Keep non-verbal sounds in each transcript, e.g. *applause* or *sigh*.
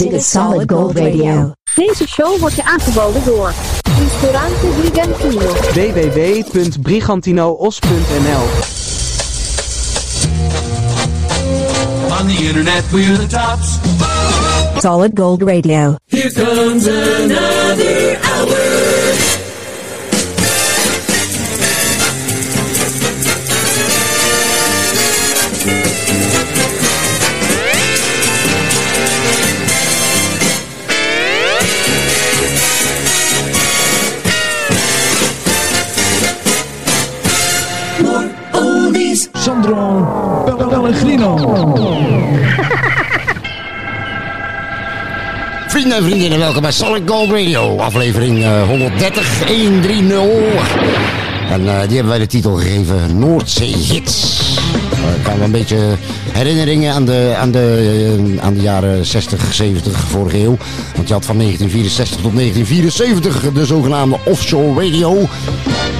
Dit is Solid Gold Radio. Deze show wordt je aangeboden door Ristorante Brigantino. www.brigantinoos.nl On the internet, we're the tops. Solid Gold Radio. Here comes another hour. Sandro Pellegrino. *laughs* Vrienden en vriendinnen, welkom bij Solid Gold Radio, aflevering eh, 130, 130. En eh, die hebben wij de titel gegeven Noordzee Hits. Uh, kan een beetje herinneringen aan de, aan, de, aan de jaren 60, 70, vorige eeuw. Want je had van 1964 tot 1974 de zogenaamde offshore radio.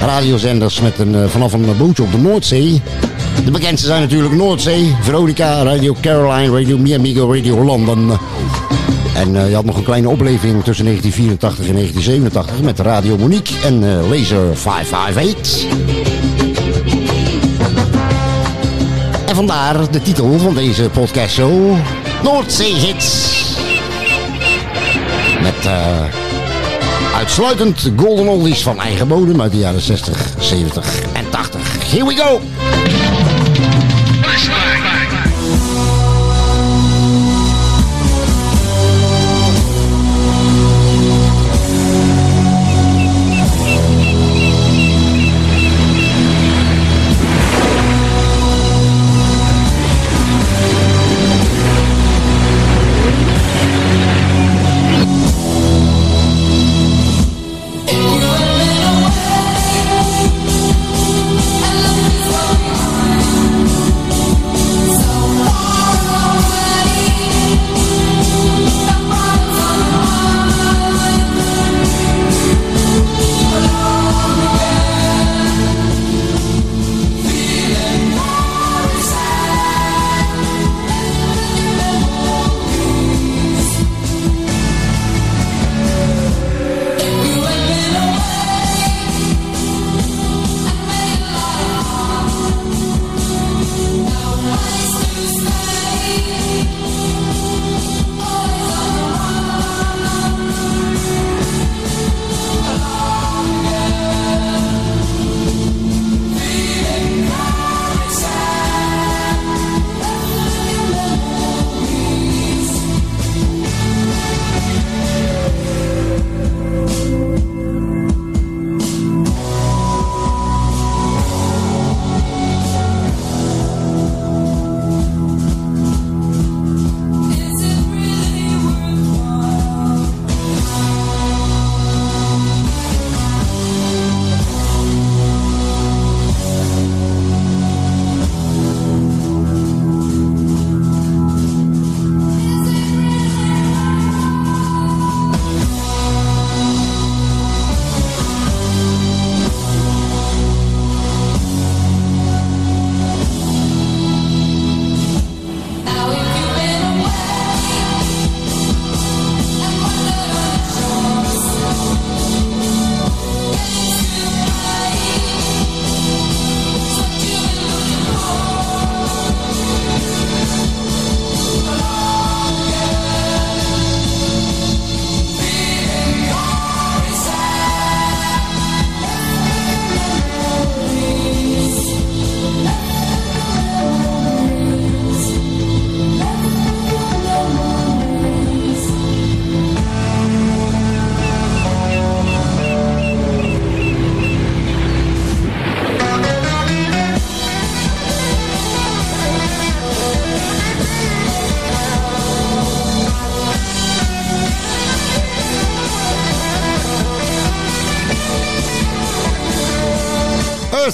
Radiozenders met een, vanaf een bootje op de Noordzee. De bekendste zijn natuurlijk Noordzee, Veronica, Radio Caroline, Radio Miamigo, Radio London. En eh, je had nog een kleine opleving tussen 1984 en 1987 met Radio Monique en eh, Laser 558. En vandaar de titel van deze podcastshow, Noordzee Hits. Met eh, uitsluitend golden oldies van eigen bodem uit de jaren 60, 70 en 80. Here we go!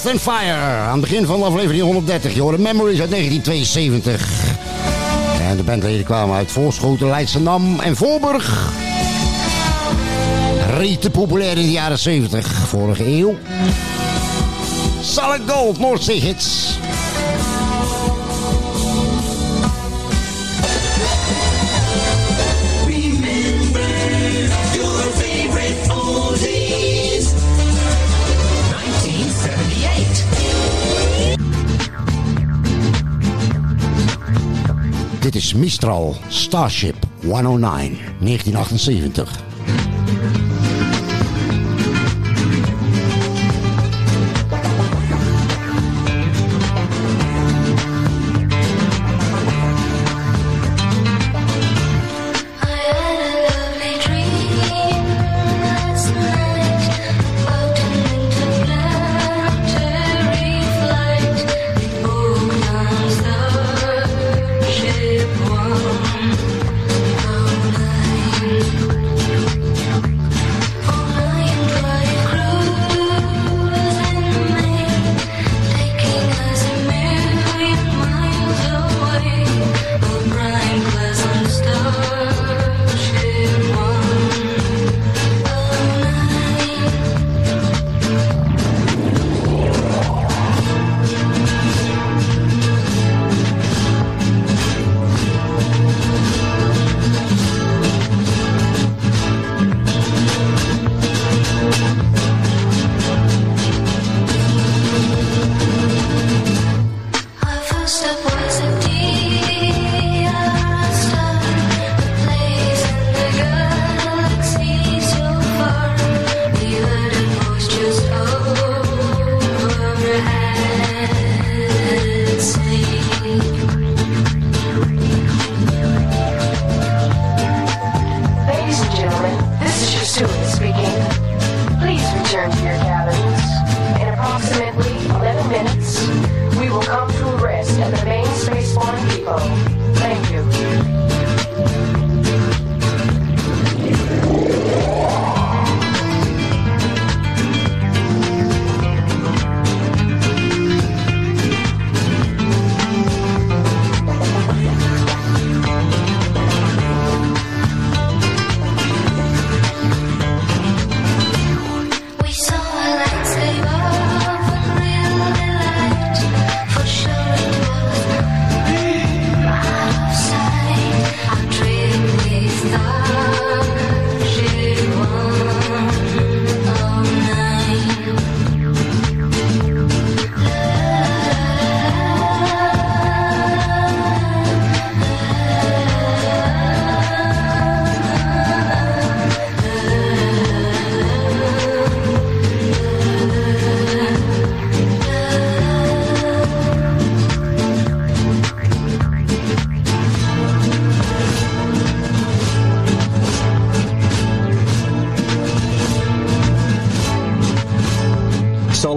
And Fire. Aan het begin van aflevering 130. Je hoorde Memories uit 1972. En de bandleden kwamen uit Voorschoten, Leidschendam en Voorburg. Rete populair in de jaren 70, vorige eeuw. Solid Gold, Noordzee Hits. Dit is Mistral Starship 109, 1978.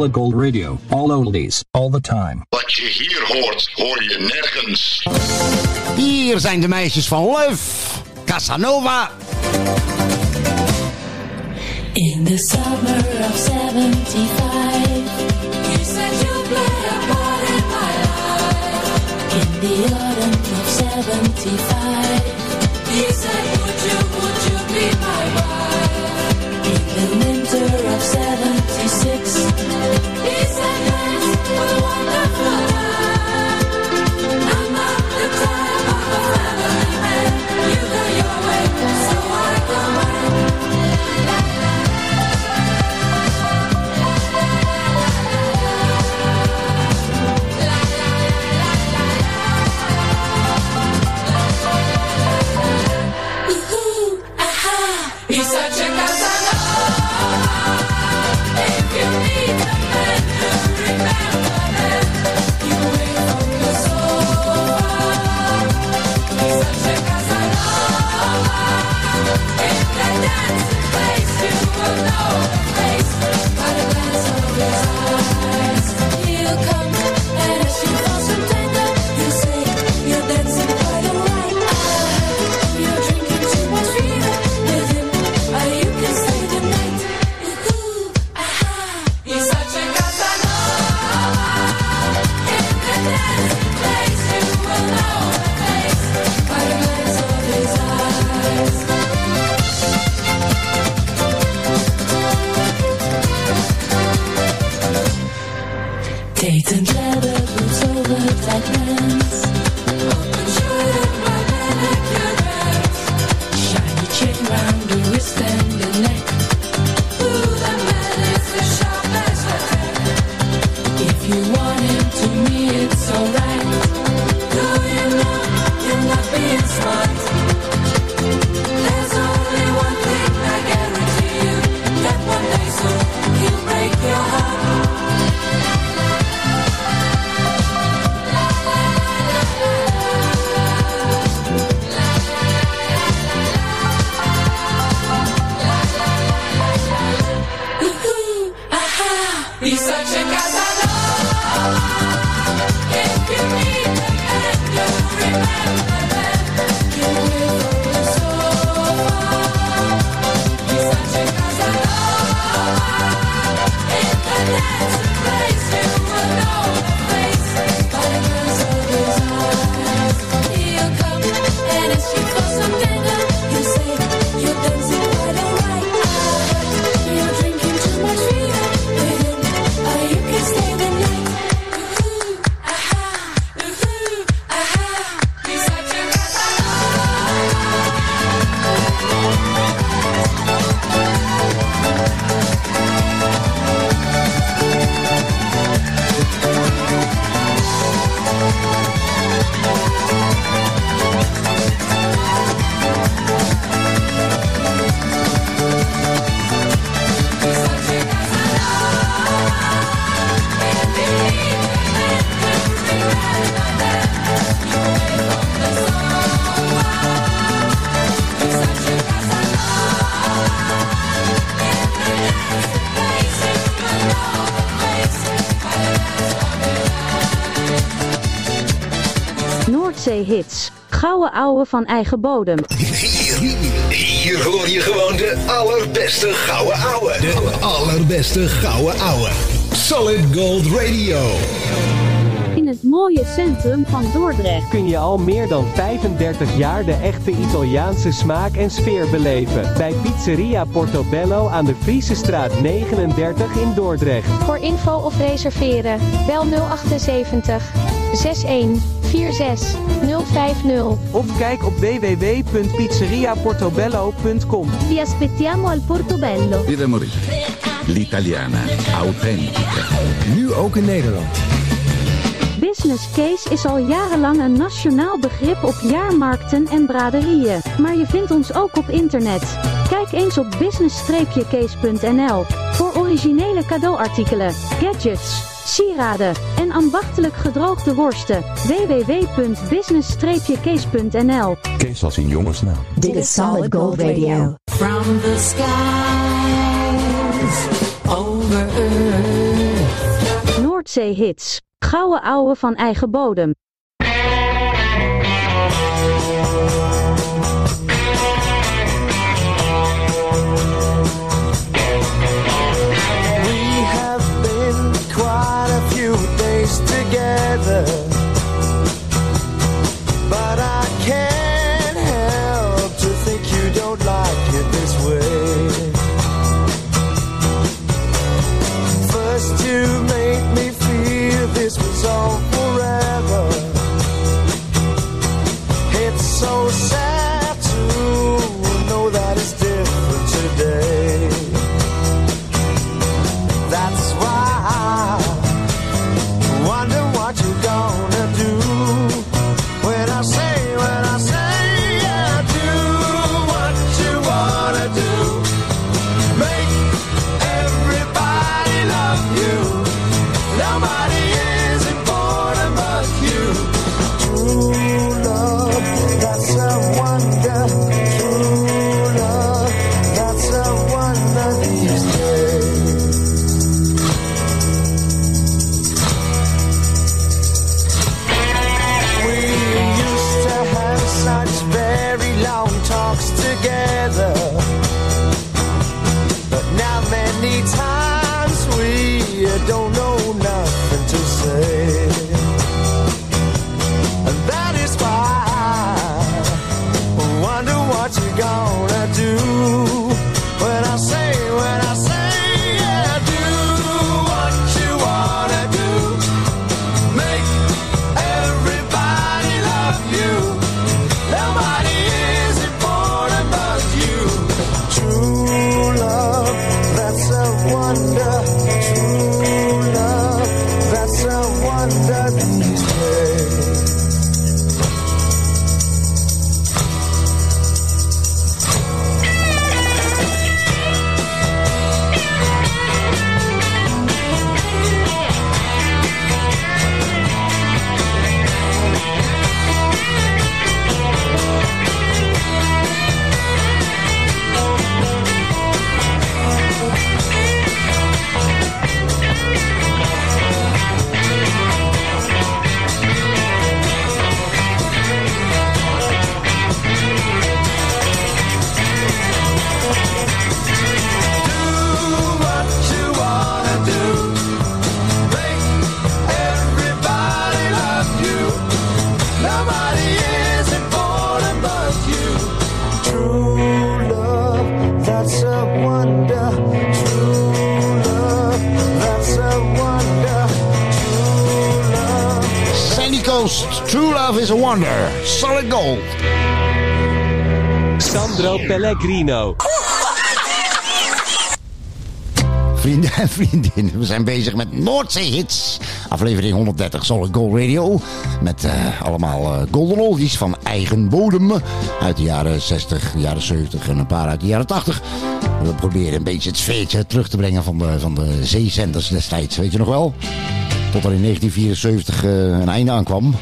solid gold radio, all oldies, all the time. Wat je hier hoort, hoor je nergens. Hier zijn de meisjes van Luf, Casanova. In the summer of 75, you said you play a part in my life. In the autumn of 75, he said would you Ouwe van eigen bodem. Hier, hier hoor je gewoon de allerbeste gouden ouwe. De allerbeste gouden ouwe. Solid Gold Radio. In het mooie centrum van Dordrecht. kun je al meer dan 35 jaar de echte Italiaanse smaak en sfeer beleven. Bij Pizzeria Portobello aan de Friese straat 39 in Dordrecht. Voor info of reserveren, bel 078 61 46 050. Of kijk op www.pizzeriaportobello.com. Vi aspettiamo al Portobello. Morita. L'italiana. Authentica. Nu ook in Nederland. Business Case is al jarenlang een nationaal begrip op jaarmarkten en braderieën. Maar je vindt ons ook op internet. Kijk eens op business-case.nl voor originele cadeauartikelen, gadgets, sieraden en ambachtelijk gedroogde worsten. www.business-case.nl Kees als in jongensnaam. Dit is Solid Gold Radio. From the skies over earth. Noordzee-hits. Gouden ouwe van eigen bodem. Pellegrino. Vrienden en vriendinnen, we zijn bezig met Noordzee Hits. Aflevering 130 Solid Gold Radio. Met eh, allemaal eh, golden oldies van eigen bodem. Uit de jaren 60, jaren 70 en een paar uit de jaren 80. We proberen een beetje het sfeertje terug te brengen van de, van de zeezenders destijds. Weet je nog wel? Tot er in 1974 eh, een einde aankwam.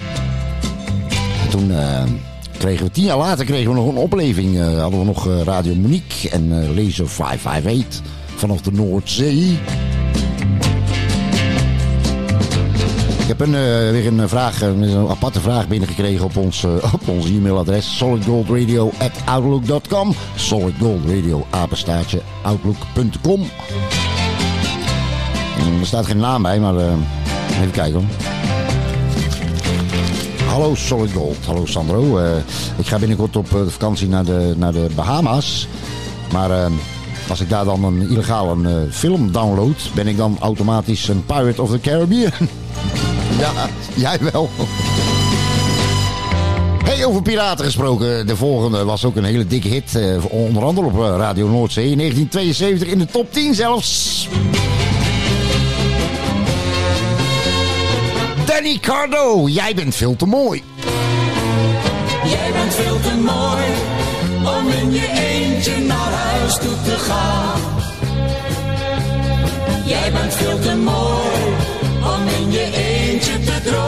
En toen kregen we, tien jaar later kregen we nog een opleving. Eh, hadden we nog eh, Radio Monique en eh, Laser 558 vanaf de Noordzee. heb een, weer een vraag, een aparte vraag binnengekregen op ons, *laughs* op ons e-mailadres. Solidgoldradio apenstaartje outlook.com. Mm, Er staat geen naam bij, maar even kijken hoor. Hallo Solid Gold, hallo Sandro. Eh, ik ga binnenkort op eh, vakantie naar de, naar de Bahama's. Maar eh, als ik daar dan een eh, film download, ben ik dan automatisch een Pirate of the Caribbean? *laughs* ja, jij wel. Hey, over piraten gesproken. De volgende was ook een hele dikke hit. eh, onder andere op eh, Radio Noordzee in 1972 in de top 10 zelfs. Danny Cardo, jij bent veel te mooi. Jij bent veel te mooi om in je eentje naar huis toe te gaan. Jij bent veel te mooi om in je eentje te dromen.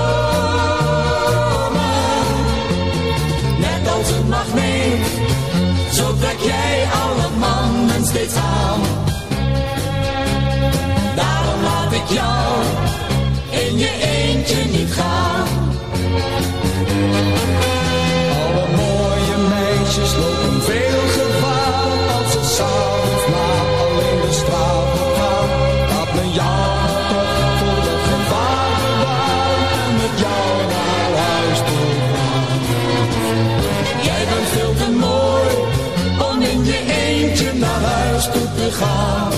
Net als een magneet, zo trek jij alle mannen steeds aan. Daarom laat ik jou in je eentje niet gaan. Alle mooie meisjes lopen veel gevaar als ze s'avonds laat alleen de straat op gaan. Laat me jou toch voor dat gevaar bewaren en met jou naar huis toe gaan. Jij bent veel te mooi om in je eentje naar huis toe te gaan.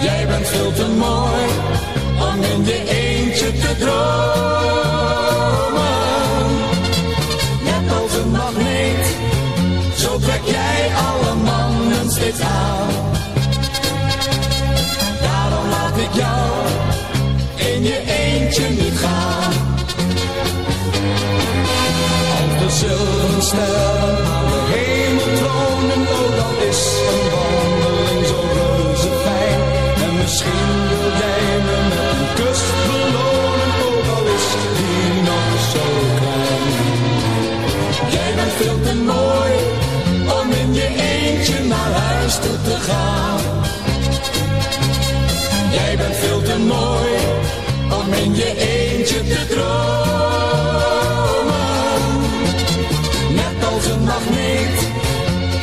Jij bent veel te mooi om in je eentje te dromen. Net als een magneet, zo trek jij alle mannen steeds aan. Daarom laat ik jou in je eentje niet gaan. Als de zilveren sterren de hemel tronen, oh is een wandeling zo reuze fijn. En misschien Jij bent veel te mooi om in je eentje te dromen. Net als een magneet,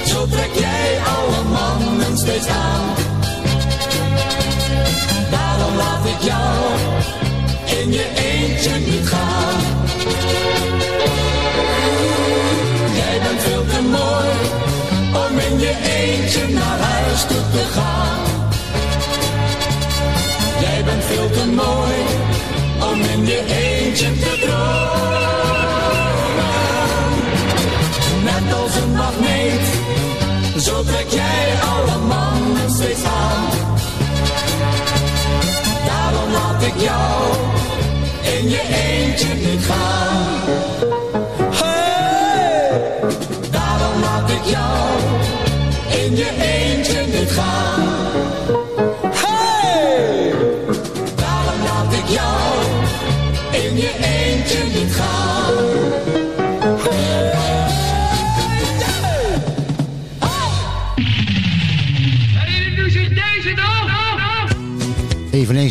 zo trek jij alle mannen steeds aan. Eentje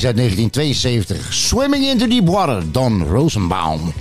uit 1972. Swimming into Deep Water, Don Rosenbaum.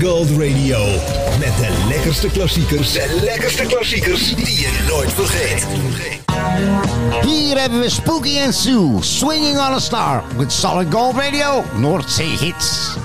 Gold Radio. Met de lekkerste klassiekers. De lekkerste klassiekers die je nooit vergeet. Hier hebben we Spooky and Sue, Swinging on a Star. With Solid Gold Radio, Noordzee Hits.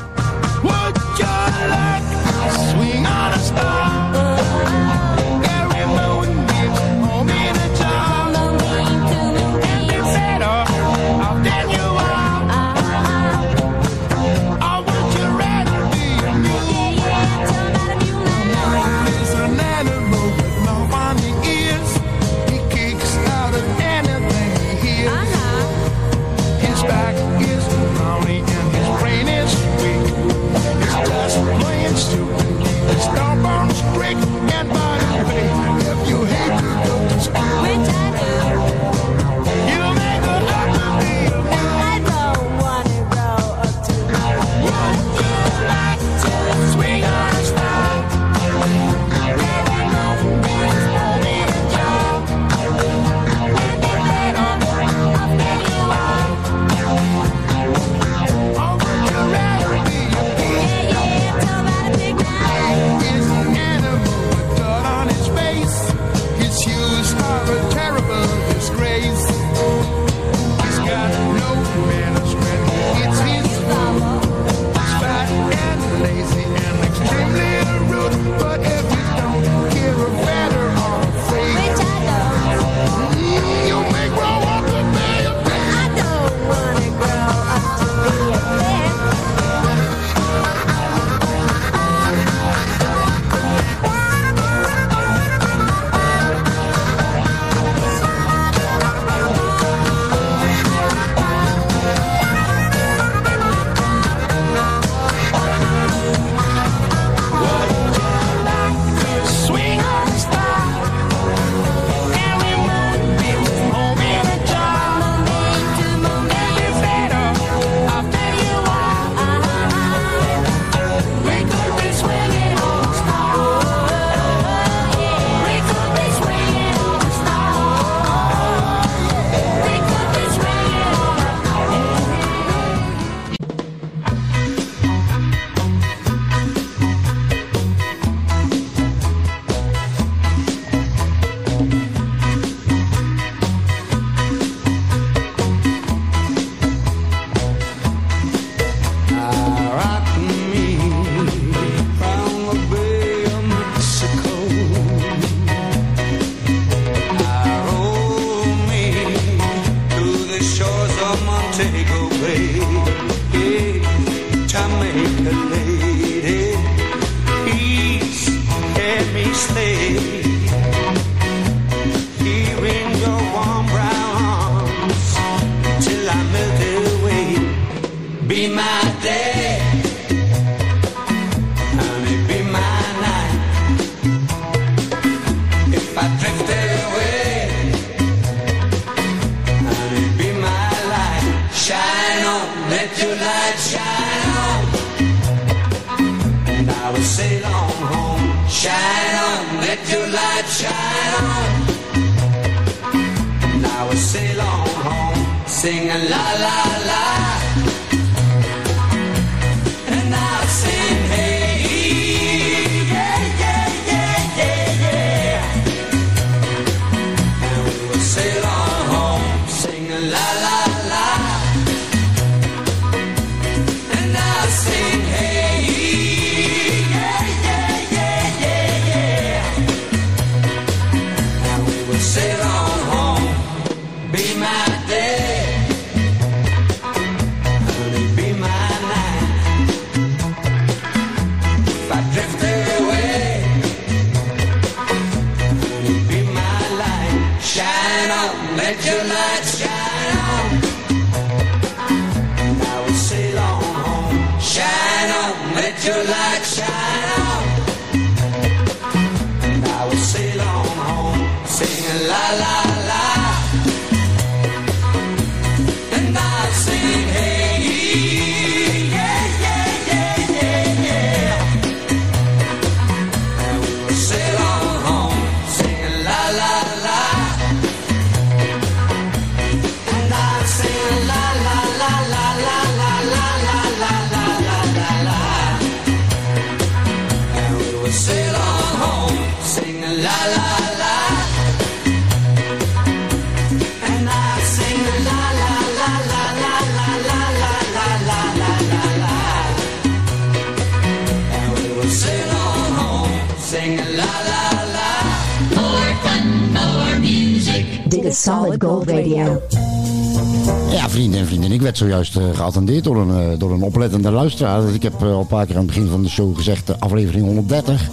vrienden en vrienden. Ik werd zojuist eh, geattendeerd door een, eh, door een oplettende luisteraar. Dus ik heb eh, al een paar keer aan het begin van de show gezegd, aflevering 130.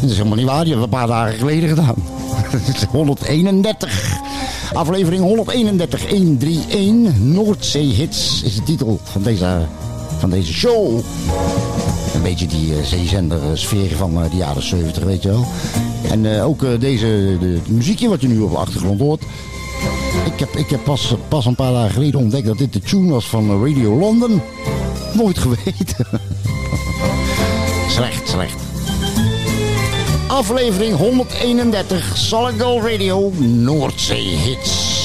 Dat is helemaal niet waar, je we een paar dagen geleden gedaan. *laughs* 131. Aflevering 131, 131. Noordzee Hits is de titel van deze, van deze show. Een beetje die uh, zeezender sfeer van de jaren 70, weet je wel. En ook deze de, het muziekje wat je nu op de achtergrond hoort ik heb, ik heb pas, pas een paar dagen geleden ontdekt dat dit de tune was van eh, Radio London. Nooit geweten. *laughs* slecht, slecht. Aflevering 131 Solid Gold Radio Noordzee Hits.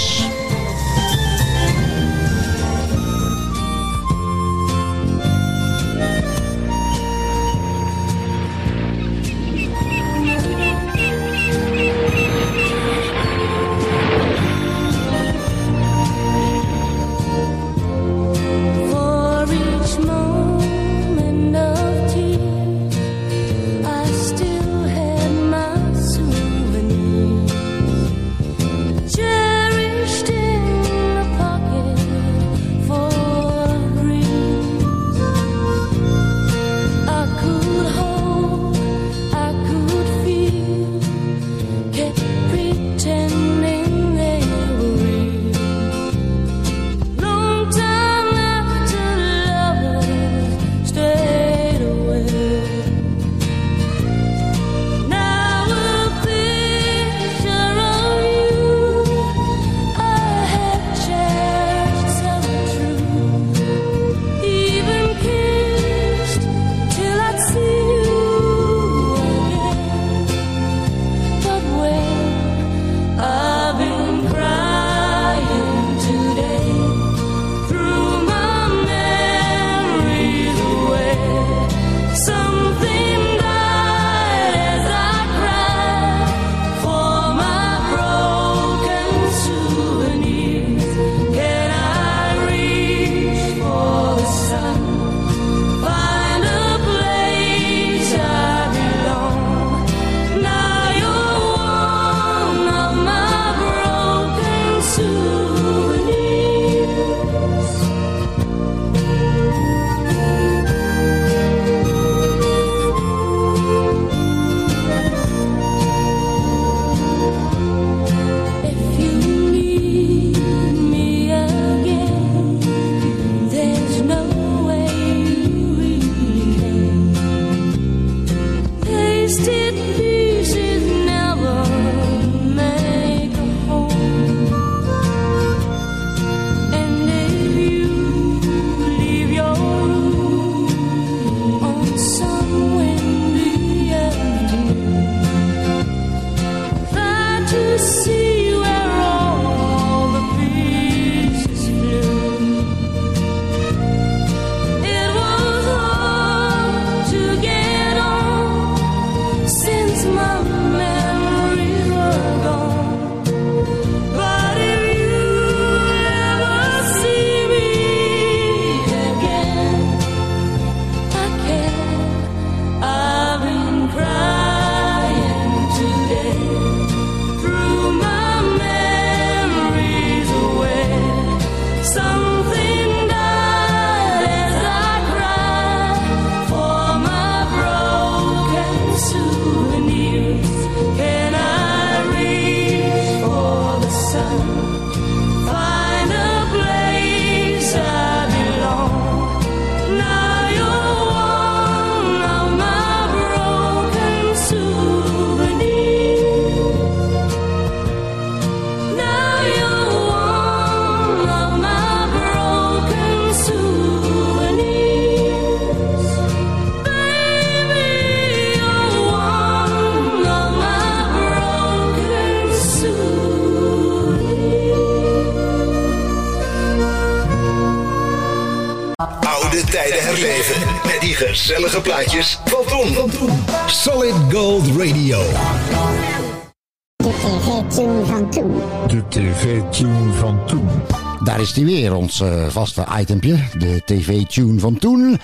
Ons eh, vaste itempje. De tv-tune van toen.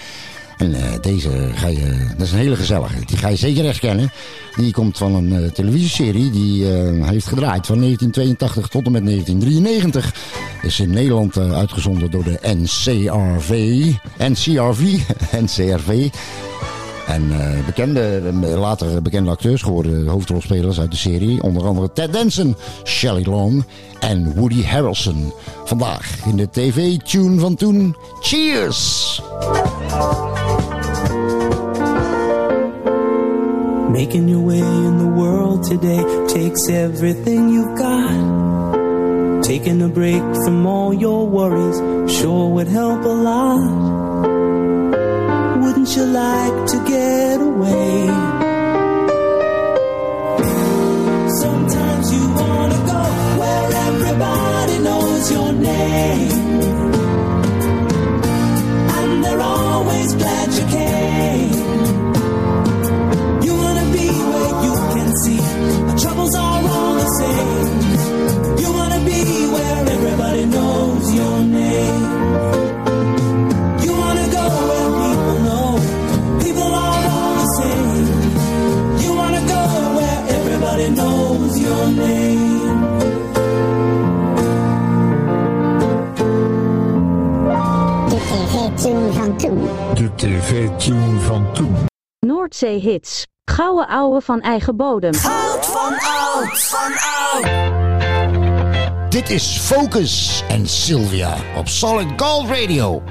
En eh, deze ga je, dat is een hele gezellige. Die ga je zeker herkennen. Die komt van een eh, televisieserie die heeft gedraaid van 1982 tot en met 1993. Is in Nederland uitgezonden door de NCRV. NCRV. *laughs* NCRV. En eh, bekende, later bekende acteurs geworden hoofdrolspelers uit de serie. Onder andere Ted Danson, Shelley Long en Woody Harrelson. Vandaag in de tv-tune van toen. Cheers! Making your way in the world today takes everything you've got. Taking a break from all your worries sure would help a lot. Wouldn't you like to get away? Sometimes you wanna go where everybody knows your name. And they're always glad you came. Tv-tune van toen. Noordzee hits. Gouden ouwe van eigen bodem. Oud van oud, van oud. Dit is Focus en Sylvia op Solid Gold Radio.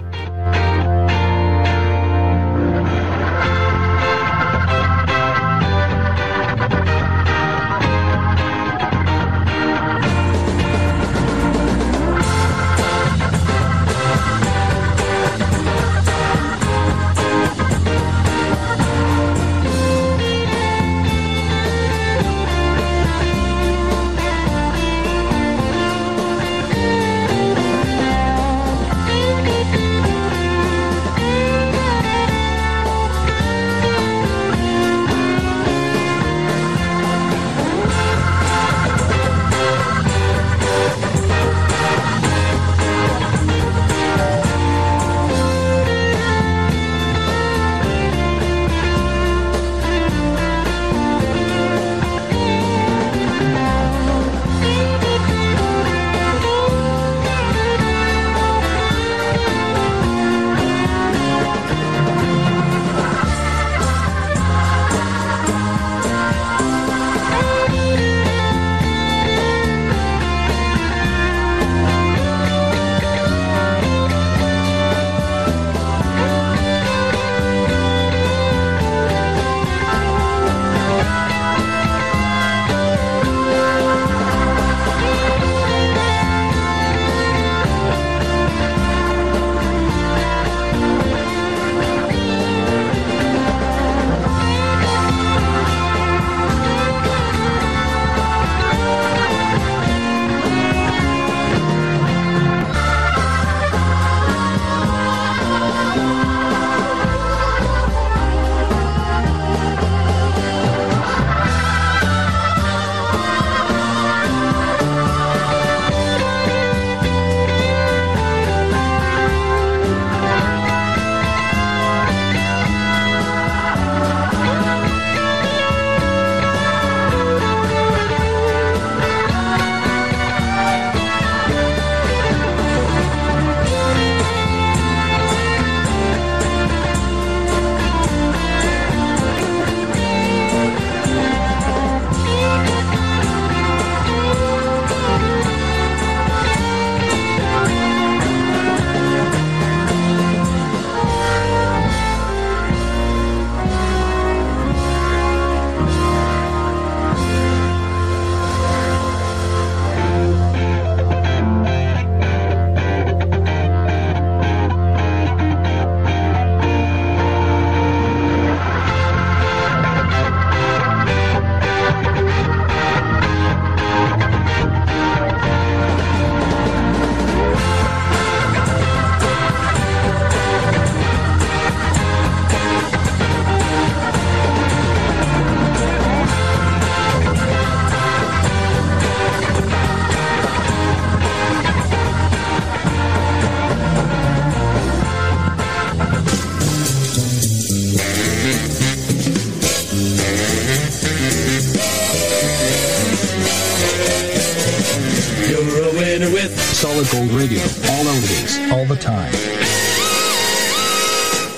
Solid Gold Radio. All oldies, all the time.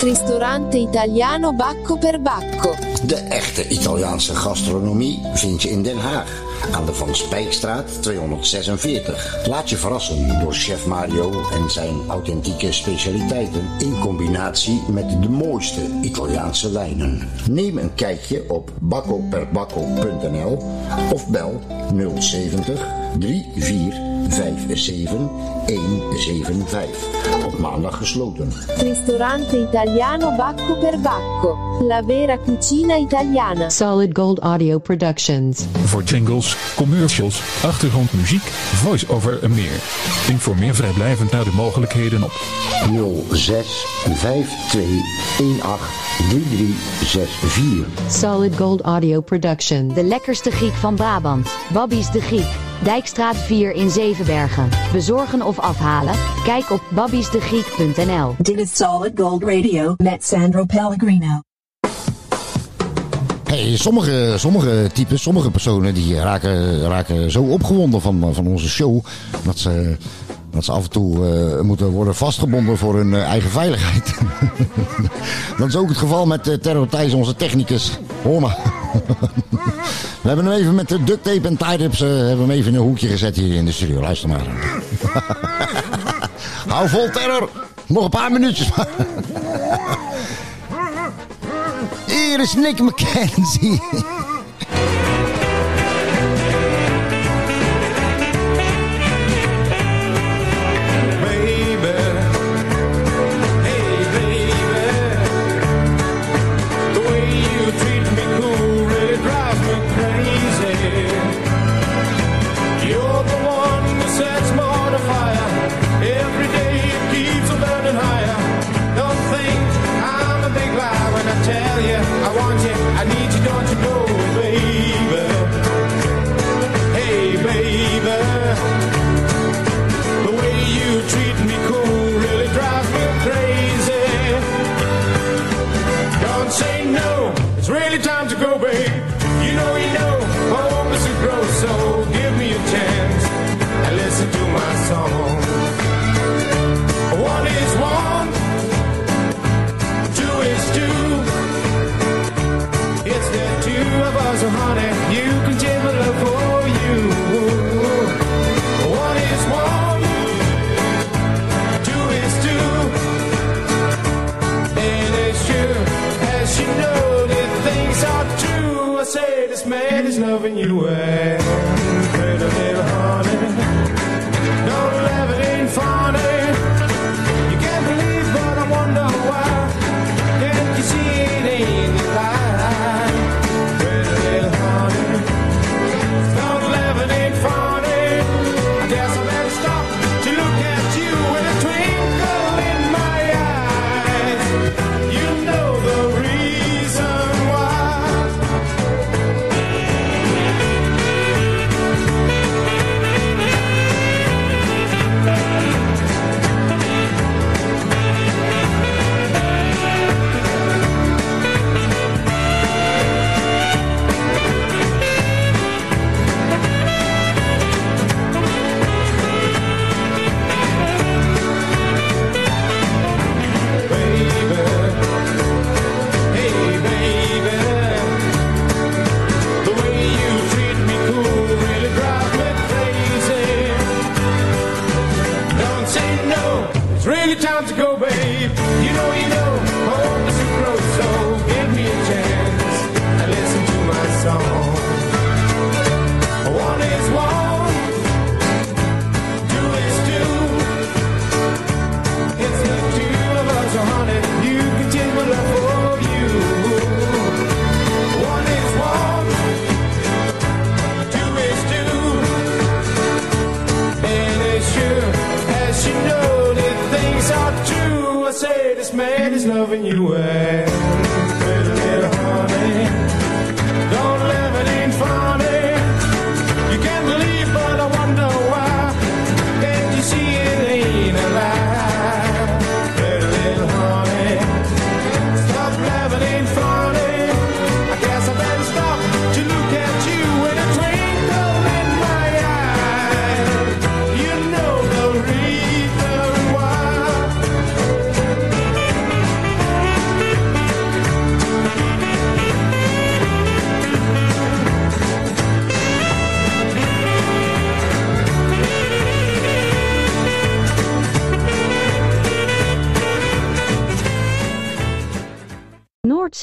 Ristorante italiano Bacco per Bacco. De echte Italiaanse gastronomie vind je in Den Haag. Aan de Van Spijkstraat 246. Laat je verrassen door chef Mario en zijn authentieke specialiteiten. In combinatie met de mooiste Italiaanse wijnen. Neem een kijkje op baccoperbacco.nl of bel 070 3457 175. Op maandag gesloten. Ristorante italiano Bacco per Bacco. La vera cucina italiana. Solid Gold Audio Productions. Voor jingles, commercials, achtergrondmuziek, voice-over en meer. Informeer vrijblijvend naar de mogelijkheden op 06 52 18 3364. Solid Gold Audio Production. De lekkerste Griek van Brabant. Babby's de Griek. Dijkstraat 4 in Zevenbergen. Bezorgen of afhalen? Kijk op babby'sdegriek.nl. Dit is Solid Gold Radio met Sandro Pellegrino. Hey, sommige, sommige types, sommige personen die raken, raken zo opgewonden van, van onze show. Dat ze, dat ze af en toe eh, moeten worden vastgebonden voor hun eh, eigen veiligheid. *laughs* dat is ook het geval met uh, Terror Thijs, onze technicus. Hoor. *laughs* We hebben hem even met de duct tape en tie-ups hebben hem even in een hoekje gezet hier in de studio. Luister maar. *laughs* Hou vol terror. Nog een paar minuutjes. Hier is Nick McKenzie.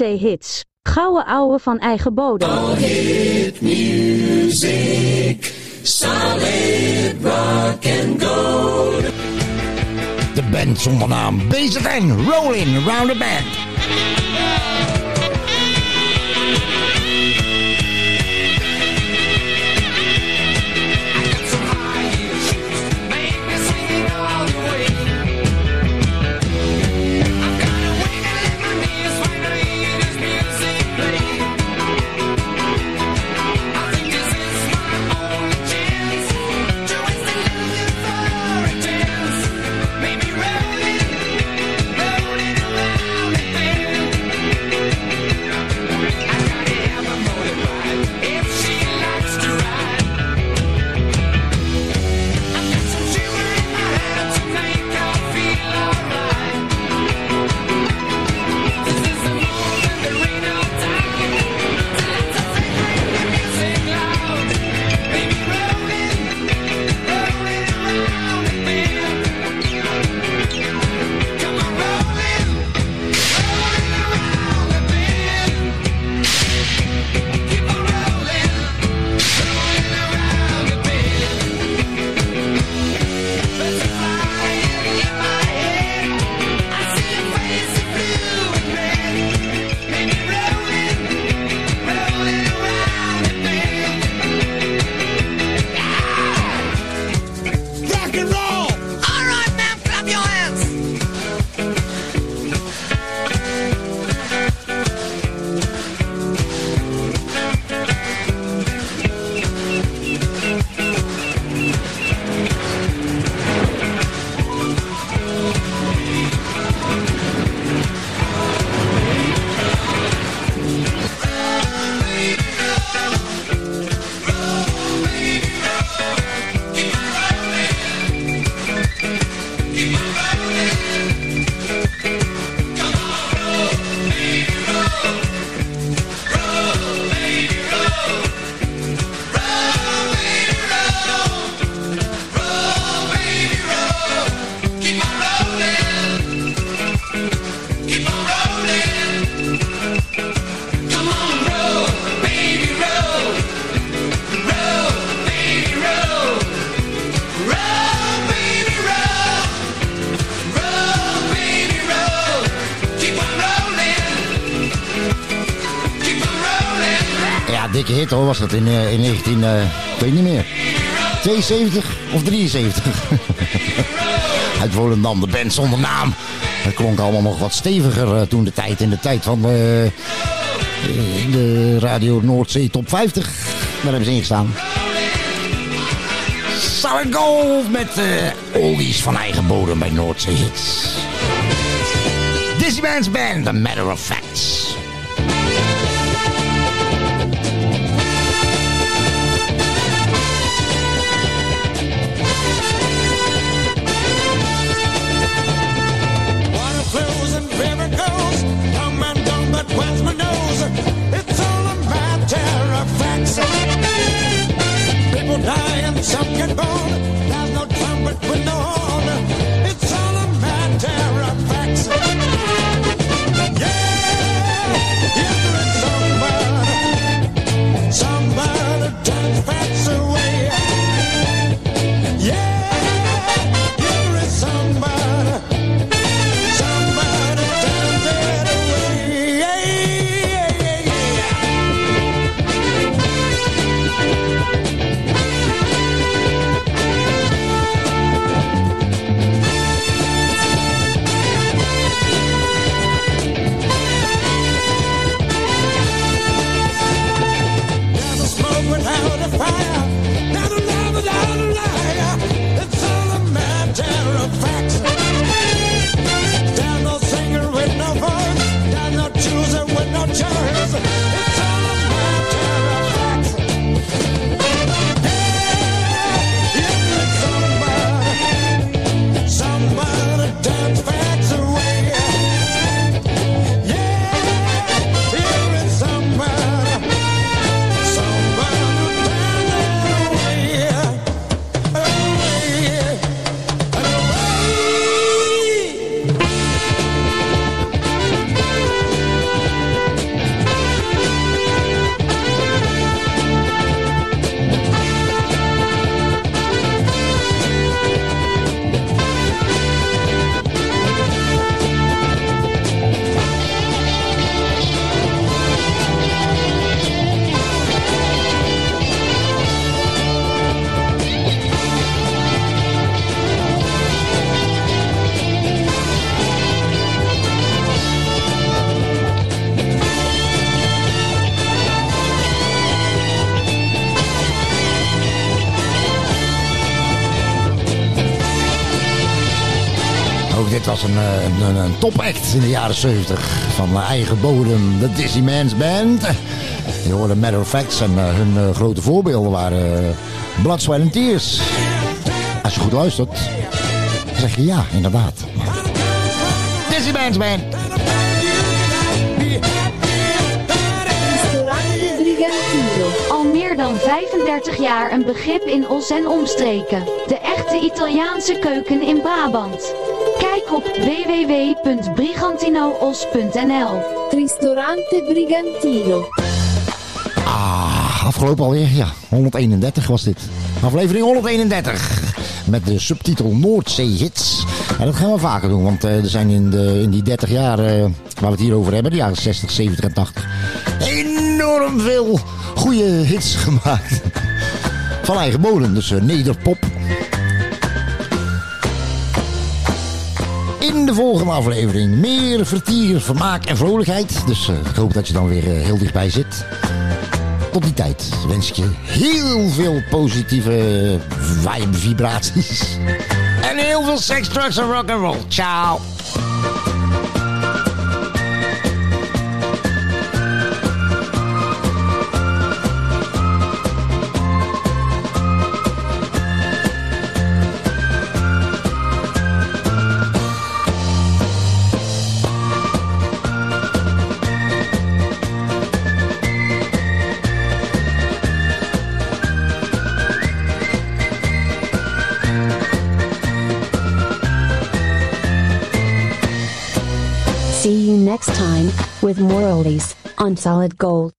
Noordzee-hits. Gouden ouwe van eigen bodem. Hit music, solid rock and. De band zonder naam. BZN, Rolling Around the Band. Hit was dat in, eh, in 19... eh, ik weet niet meer. 72 of 73. *laughs* Uit Volendam, de band zonder naam. Dat klonk allemaal nog wat steviger eh, toen de tijd. In de tijd van eh, de Radio Noordzee Top 50. Daar hebben ze ingestaan. Solid Gold met eh oldies van eigen bodem bij Noordzee Hits. Dizzy Band's Band, A Matter of Facts. People die and some get born. Topact in de jaren 70 van eh, eigen bodem, de Dizzy Man's Band. Je hoorde Matter of Facts en eh, hun eh, grote voorbeelden waren eh, Blood, Sweat and Tears. Als je goed luistert, zeg je ja, inderdaad. Dizzy Man's Band. Al meer dan 35 jaar een begrip in Os en omstreken. De echte Italiaanse keuken in Brabant. Kijk op www.brigantinoos.nl Ristorante Brigantino. Ah, afgelopen alweer, ja. 131 was dit. Aflevering 131. Met de subtitel Noordzee Hits. En dat gaan we vaker doen, want eh, er zijn in, de, in die 30 jaar eh, waar we het hier over hebben, de jaren 60, 70 en 80, enorm veel goede hits *laughs* gemaakt. Van eigen bodem, dus eh, nederpop. In de volgende aflevering meer vertier, vermaak en vrolijkheid. Dus eh, ik hoop dat je dan weer eh, heel dichtbij zit. Tot die tijd wens ik je heel veel positieve vibraties. En heel veel seks, drugs en rock and roll. Ciao. Next time with more oldies on Solid Gold.